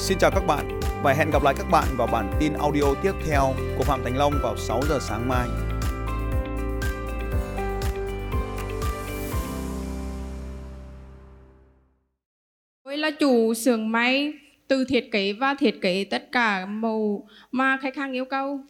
Xin chào các bạn và hẹn gặp lại các bạn vào bản tin audio tiếp theo của Phạm Thành Long vào 6 giờ sáng mai. Tôi là chủ xưởng máy từ thiết kế và thiết kế tất cả màu mà khách hàng yêu cầu.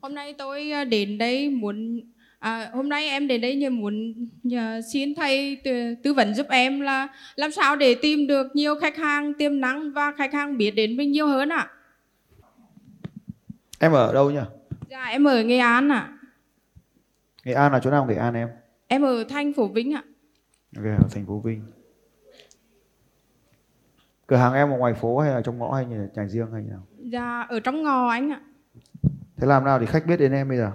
Hôm nay tôi à, đến đây muốn à, hôm nay em đến đây như muốn nhờ, xin thầy tư, tư vấn giúp em là làm sao để tìm được nhiều khách hàng tiềm năng và khách hàng biết đến mình nhiều hơn ạ. Em ở đâu nhỉ? Dạ em ở Nghệ An ạ. Nghệ An là chỗ nào Nghệ An em? Em ở thành phố Vinh ạ. Ok, ở thành phố Vinh. Cửa hàng em ở ngoài phố hay là trong ngõ hay là nhà riêng hay nào? Dạ ở trong ngò anh ạ. Thế làm nào để khách biết đến em bây giờ?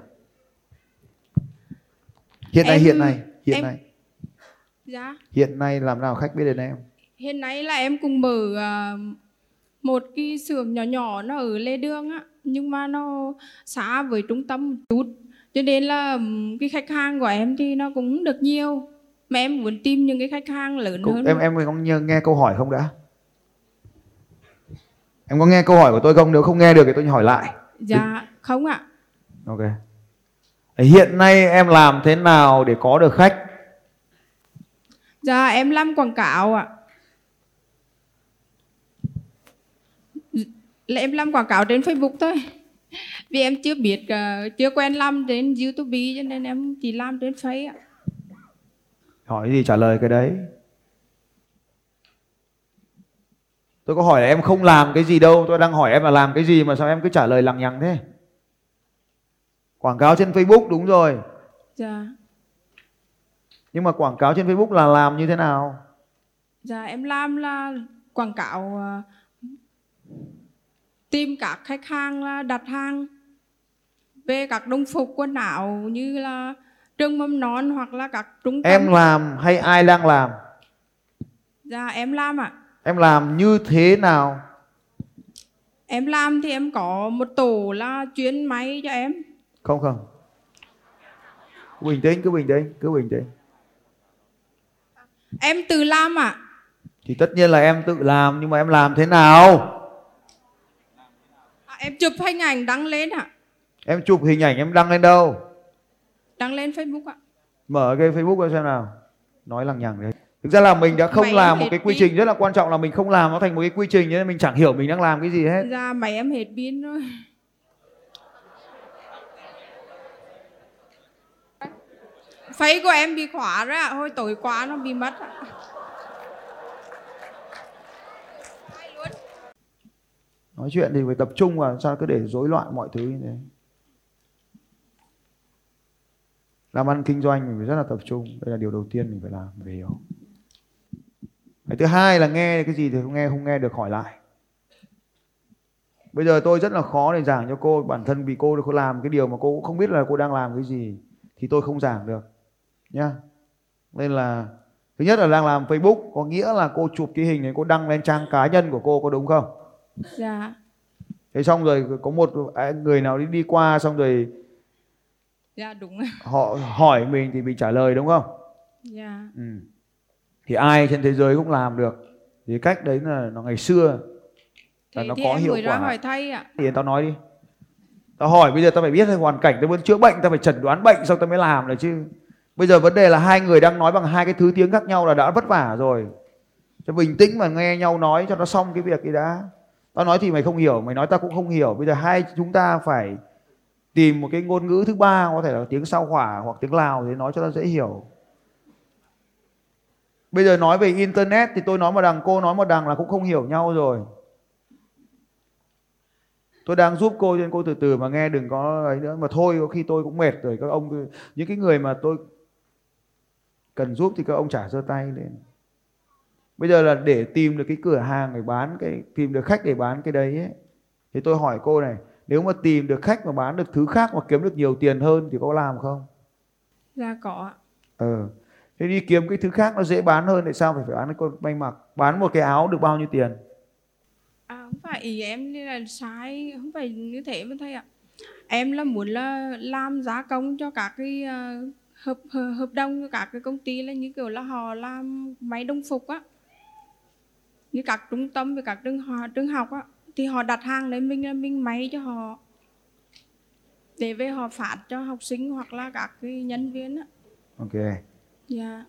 Hiện nay Em- hiện nay hiện em- nay Dạ. hiện nay làm nào khách biết đến em? Hiện nay là em cùng mở à, một cái xưởng nhỏ nhỏ nó ở Lê Đương á, nhưng mà nó xa với trung tâm một chút. Cho nên là cái khách hàng của em thì nó cũng được nhiều. Mà em muốn tìm những cái khách hàng lớn Câu- hơn. em em có nghe, nghe câu hỏi không đã? Em có nghe câu hỏi của tôi không? Nếu không nghe được thì tôi hỏi lại. Dạ, không ạ. Ok. Hiện nay em làm thế nào để có được khách? Dạ, em làm quảng cáo ạ. Là em làm quảng cáo trên Facebook thôi. Vì em chưa biết, ờ, chưa quen làm trên YouTube cho nên em chỉ làm trên Facebook ạ. Hỏi gì trả lời cái đấy. Tôi có hỏi là em không làm cái gì đâu, tôi đang hỏi em là làm cái gì mà sao em cứ trả lời lằng nhằng thế? Quảng cáo trên Facebook đúng rồi. Dạ. Nhưng mà quảng cáo trên Facebook là làm như thế nào? Dạ em làm là quảng cáo ờ, tìm các khách hàng là đặt hàng về các đồng phục quần áo như là trường mầm non hoặc là các trung tâm. Em làm hay ai đang làm? Dạ em làm ạ. Em làm như thế nào? Em làm thì em có một tổ là chuyên máy cho em. Không không. Bình tĩnh, cứ bình tĩnh, cứ bình tĩnh. Em tự làm ạ. Thì tất nhiên là em tự làm nhưng mà em làm thế nào? À, em chụp hình ảnh đăng lên ạ. Em chụp hình ảnh em đăng lên đâu? Đăng lên Facebook ạ. Mở cái Facebook ra xem nào. Nói lằng nhằng đấy. Thực ra là mình đã không Máy làm một cái quy pin. trình rất là quan trọng là mình không làm nó thành một cái quy trình nên mình chẳng hiểu mình đang làm cái gì hết. Dạ máy em hết pin rồi. Phấy của em bị khóa rồi ạ. Hồi tối quá nó bị mất. Nói chuyện thì phải tập trung vào sao cứ để rối loạn mọi thứ như thế. Làm ăn kinh doanh mình phải rất là tập trung. Đây là điều đầu tiên mình phải làm, mình phải hiểu. Cái thứ hai là nghe cái gì thì không nghe không nghe được hỏi lại. Bây giờ tôi rất là khó để giảng cho cô bản thân vì cô cô làm cái điều mà cô cũng không biết là cô đang làm cái gì thì tôi không giảng được nhá. Nên là thứ nhất là đang làm Facebook có nghĩa là cô chụp cái hình này cô đăng lên trang cá nhân của cô có đúng không? Dạ. Thế xong rồi có một à, người nào đi đi qua xong rồi Dạ đúng ạ. họ hỏi mình thì mình trả lời đúng không? Dạ. Ừ. Thì ai trên thế giới cũng làm được. Thì cách đấy là nó ngày xưa là Thế nó thì có hiệu quả. hỏi thầy ạ. Thì tao nói đi. Tao hỏi bây giờ tao phải biết hoàn cảnh tao muốn chữa bệnh, tao phải chẩn đoán bệnh xong tao mới làm đấy chứ. Bây giờ vấn đề là hai người đang nói bằng hai cái thứ tiếng khác nhau là đã vất vả rồi. Cho bình tĩnh mà nghe nhau nói cho nó xong cái việc ấy đã. Tao nói thì mày không hiểu, mày nói tao cũng không hiểu. Bây giờ hai chúng ta phải tìm một cái ngôn ngữ thứ ba có thể là tiếng sao hỏa hoặc tiếng Lào để nói cho nó dễ hiểu. Bây giờ nói về internet thì tôi nói một đằng, cô nói một đằng là cũng không hiểu nhau rồi. Tôi đang giúp cô nên cô từ từ mà nghe đừng có ấy nữa mà thôi có khi tôi cũng mệt rồi các ông những cái người mà tôi cần giúp thì các ông trả giơ tay lên. Bây giờ là để tìm được cái cửa hàng để bán cái tìm được khách để bán cái đấy ấy. Thì tôi hỏi cô này, nếu mà tìm được khách mà bán được thứ khác mà kiếm được nhiều tiền hơn thì có làm không? Dạ có ạ. Ờ. Thế đi kiếm cái thứ khác nó dễ bán hơn tại sao phải phải bán cái con may mặc? Bán một cái áo được bao nhiêu tiền? À, không phải ý em là sai, không phải như thế mà thầy ạ. Em là muốn là làm giá công cho các cái ờ, hợp hợp đồng các cái công ty là như kiểu là họ làm máy đồng phục á. Như các trung tâm với các trường họ trường học á thì họ đặt hàng đấy mình mình máy cho họ. Để về họ phát cho học sinh hoặc là các cái nhân viên á. Ok. Dạ.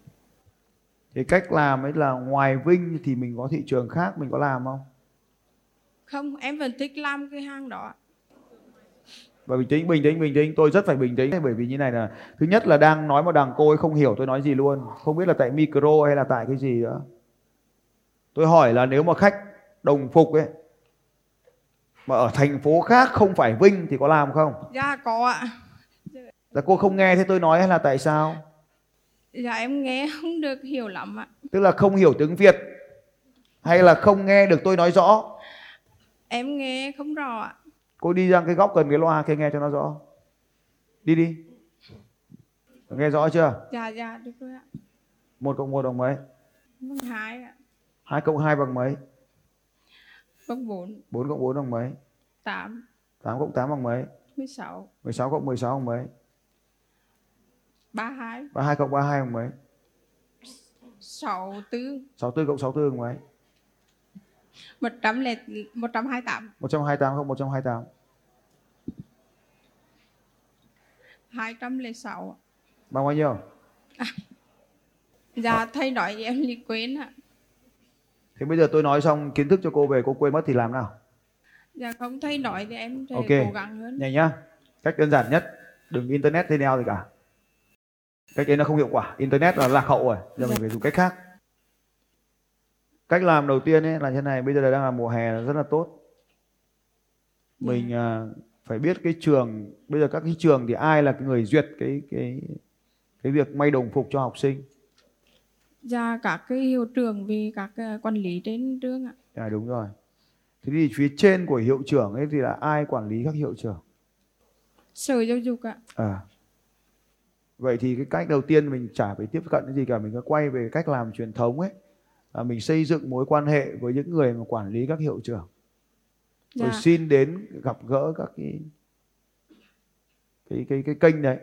Thì cách làm ấy là ngoài Vinh thì mình có thị trường khác mình có làm không? Không em vẫn thích làm cái hàng đó và bình tĩnh bình tĩnh bình tĩnh. Tôi rất phải bình tĩnh. Bởi vì như này là thứ nhất là đang nói một đằng cô ấy không hiểu tôi nói gì luôn. Không biết là tại micro hay là tại cái gì nữa tôi hỏi là nếu mà khách đồng phục ấy mà ở thành phố khác không phải Vinh thì có làm không? Dạ có ạ. Là cô không nghe thế tôi nói hay là tại sao? Dạ em nghe không được hiểu lắm ạ. Tức là không hiểu tiếng Việt hay là không nghe được tôi nói rõ? Em nghe không rõ ạ cô đi ra cái góc gần cái loa kia nghe cho nó rõ. Đi đi. Nghe rõ chưa? Dạ dạ được rồi ạ. Một cộng một bằng mấy? Bằng hai ạ. Hai cộng hai bằng mấy? Bằng bốn. Bốn cộng bốn bằng mấy? Tám. Tám cộng tám bằng mấy? Mười sáu. 16 cộng 16 bằng mấy? Ba hai. 32 cộng 32 bằng mấy? Sáu tư. 64 cộng 64 bằng mấy một trăm lẻ một trăm hai tám 128 cộng 128 hai trăm lẻ sáu. Bằng bao nhiêu? Dạ thầy nói thì em liền quên ạ. Thì bây giờ tôi nói xong kiến thức cho cô về cô quên mất thì làm nào? Dạ không thầy nói thì em sẽ Ok. cố gắng hơn. Nhanh nhá. Cách đơn giản nhất Đừng internet thế nào gì cả. Cách đấy nó không hiệu quả. Internet là lạc hậu rồi Giờ mình phải dùng cách khác Cách làm đầu tiên ấy là như này Bây giờ là đang là mùa hè là rất là tốt Mình à, phải biết cái trường Bây giờ các cái trường thì ai là cái người duyệt cái cái cái việc may đồng phục cho học sinh dạ các cái hiệu trưởng về các quản lý trên trường ạ À đúng rồi. Thế thì phía trên của hiệu trưởng ấy thì là ai quản lý các hiệu trưởng? sở giáo dục ạ À. Vậy thì cái cách đầu tiên mình chả phải tiếp cận gì cả, mình cứ quay về cách làm truyền thống ấy. Là mình xây dựng mối quan hệ với những người mà quản lý các hiệu trưởng. Rồi dạ xin đến gặp gỡ các cái cái cái cái kênh đấy.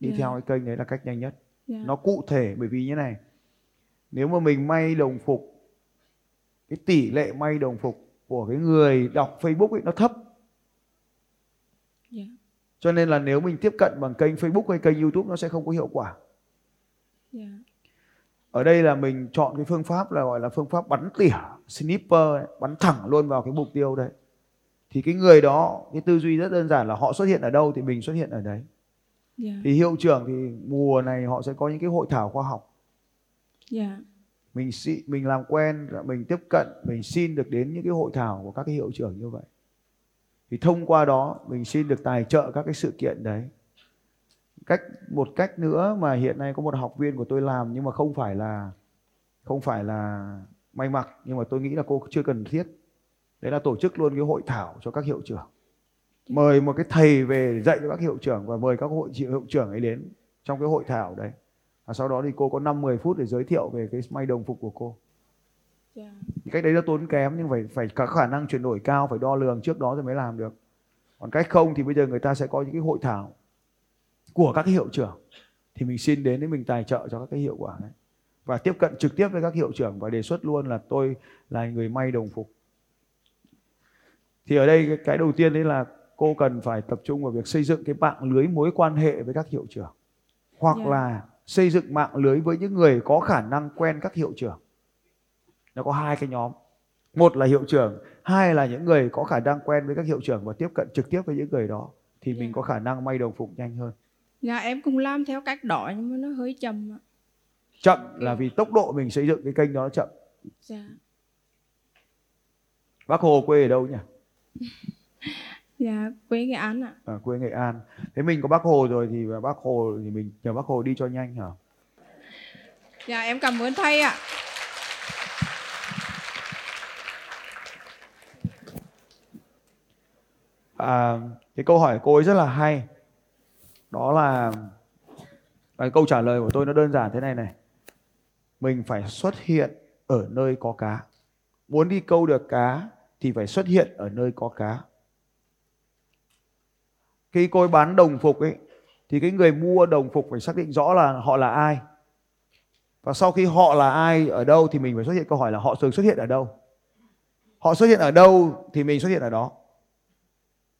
Đi Dạ. theo cái kênh đấy là cách nhanh nhất. dạ Nó cụ thể bởi vì như này. Nếu mà mình may đồng phục cái tỷ lệ may đồng phục của cái người đọc Facebook ấy nó thấp dạ cho nên là nếu mình tiếp cận bằng kênh Facebook hay kênh YouTube nó sẽ không có hiệu quả dạ ở đây là mình chọn cái phương pháp là gọi là phương pháp bắn tỉa sniper ấy, bắn thẳng luôn vào cái mục tiêu đấy. Thì cái người đó cái tư duy rất đơn giản là họ xuất hiện ở đâu thì mình xuất hiện ở đấy. Dạ. Thì hiệu trưởng thì mùa này họ sẽ có những cái hội thảo khoa học. Dạ. Mình mình làm quen mình tiếp cận mình xin được đến những cái hội thảo của các cái hiệu trưởng như vậy. Thì thông qua đó mình xin được tài trợ các cái sự kiện đấy cách một cách nữa mà hiện nay có một học viên của tôi làm nhưng mà không phải là không phải là may mặc nhưng mà tôi nghĩ là cô chưa cần thiết. Đấy là tổ chức luôn cái hội thảo cho các hiệu trưởng. Mời một cái thầy về để dạy cho các hiệu trưởng và mời các hội hiệu trưởng ấy đến trong cái hội thảo đấy. Và sau đó thì cô có 5 10 phút để giới thiệu về cái may đồng phục của cô. dạ. Thì cách đấy nó tốn kém nhưng phải phải có khả năng chuyển đổi cao, phải đo lường trước đó rồi mới làm được. Còn cách không thì bây giờ người ta sẽ có những cái hội thảo của các cái hiệu trưởng thì mình xin đến để mình tài trợ cho các cái hiệu quả đấy và tiếp cận trực tiếp với các hiệu trưởng và đề xuất luôn là tôi là người may đồng phục. Thì ở đây cái, đầu tiên đấy là cô cần phải tập trung vào việc xây dựng cái mạng lưới mối quan hệ với các hiệu trưởng hoặc Dạ. là xây dựng mạng lưới với những người có khả năng quen các hiệu trưởng. Nó có hai cái nhóm. Một là hiệu trưởng, hai là những người có khả năng quen với các hiệu trưởng và tiếp cận trực tiếp với những người đó thì mình Dạ. có khả năng may đồng phục nhanh hơn. Dạ em cũng làm theo cách đó nhưng mà nó hơi chậm ạ Chậm là vì tốc độ mình xây dựng cái kênh đó nó chậm. dạ Bác Hồ quê ở đâu nhỉ? dạ quê nghệ án ạ À, quê Nghệ An. Thế mình có bác Hồ rồi thì bác Hồ thì mình nhờ bác Hồ đi cho nhanh hả? dạ em cảm ơn thầy ạ À, cái câu hỏi của cô ấy rất là hay. Đó là cái câu trả lời của tôi nó đơn giản thế này này. Mình phải xuất hiện ở nơi có cá. Muốn đi câu được cá thì phải xuất hiện ở nơi có cá. Khi cô ấy bán đồng phục ấy, thì cái người mua đồng phục phải xác định rõ là họ là ai. Và sau khi họ là ai ở đâu thì mình phải xuất hiện câu hỏi là họ thường xuất hiện ở đâu. họ xuất hiện ở đâu thì mình xuất hiện ở đó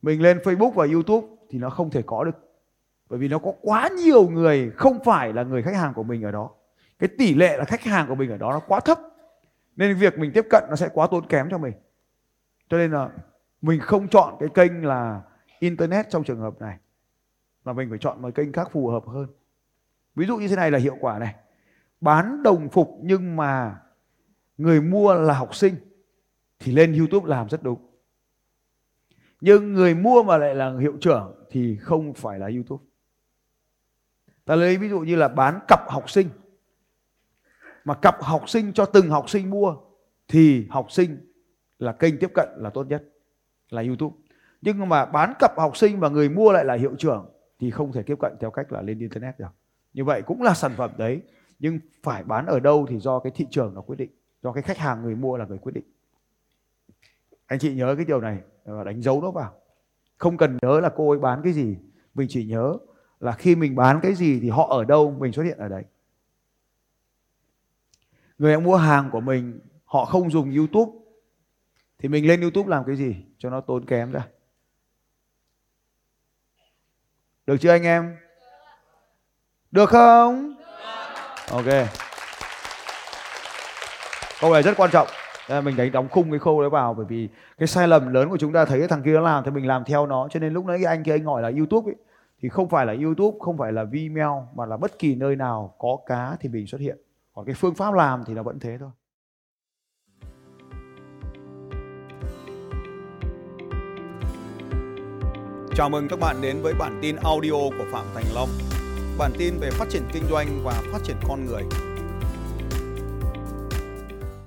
mình lên Facebook và YouTube thì nó không thể có được bởi vì nó có quá nhiều người không phải là người khách hàng của mình ở đó. Cái tỷ lệ là khách hàng của mình ở đó nó quá thấp. Nên việc mình tiếp cận nó sẽ quá tốn kém cho mình. Cho nên là mình không chọn cái kênh là internet trong trường hợp này. Mà mình phải chọn một kênh khác phù hợp hơn. Ví dụ như thế này là hiệu quả này. Bán đồng phục nhưng mà người mua là học sinh thì lên youtube làm rất đúng. Nhưng người mua mà lại là hiệu trưởng thì không phải là youtube ta lấy ví dụ như là bán cặp học sinh mà cặp học sinh cho từng học sinh mua thì học sinh là kênh tiếp cận là tốt nhất là YouTube. Nhưng mà bán cặp học sinh mà người mua lại là hiệu trưởng thì không thể tiếp cận theo cách là lên internet được. Như vậy cũng là sản phẩm đấy nhưng phải bán ở đâu thì do cái thị trường nó quyết định, do cái khách hàng người mua là người quyết định. Anh chị nhớ cái điều này và đánh dấu nó vào. Không cần nhớ là cô ấy bán cái gì, mình chỉ nhớ là khi mình bán cái gì thì họ ở đâu, mình xuất hiện ở đấy. Người mua hàng của mình, họ không dùng YouTube, thì mình lên YouTube làm cái gì cho nó tốn kém ra. Được chưa anh em? Được không? Ok. Câu này rất quan trọng. Nên mình đánh đóng khung cái khâu đấy vào, bởi vì cái sai lầm lớn của chúng ta thấy cái thằng kia nó làm, thì mình làm theo nó cho nên lúc nãy cái anh kia, anh hỏi là YouTube ấy thì không phải là YouTube, không phải là Vimeo mà là bất kỳ nơi nào có cá thì mình xuất hiện. Còn cái phương pháp làm thì nó vẫn thế thôi. Chào mừng các bạn đến với bản tin audio của Phạm Thành Long. Bản tin về phát triển kinh doanh và phát triển con người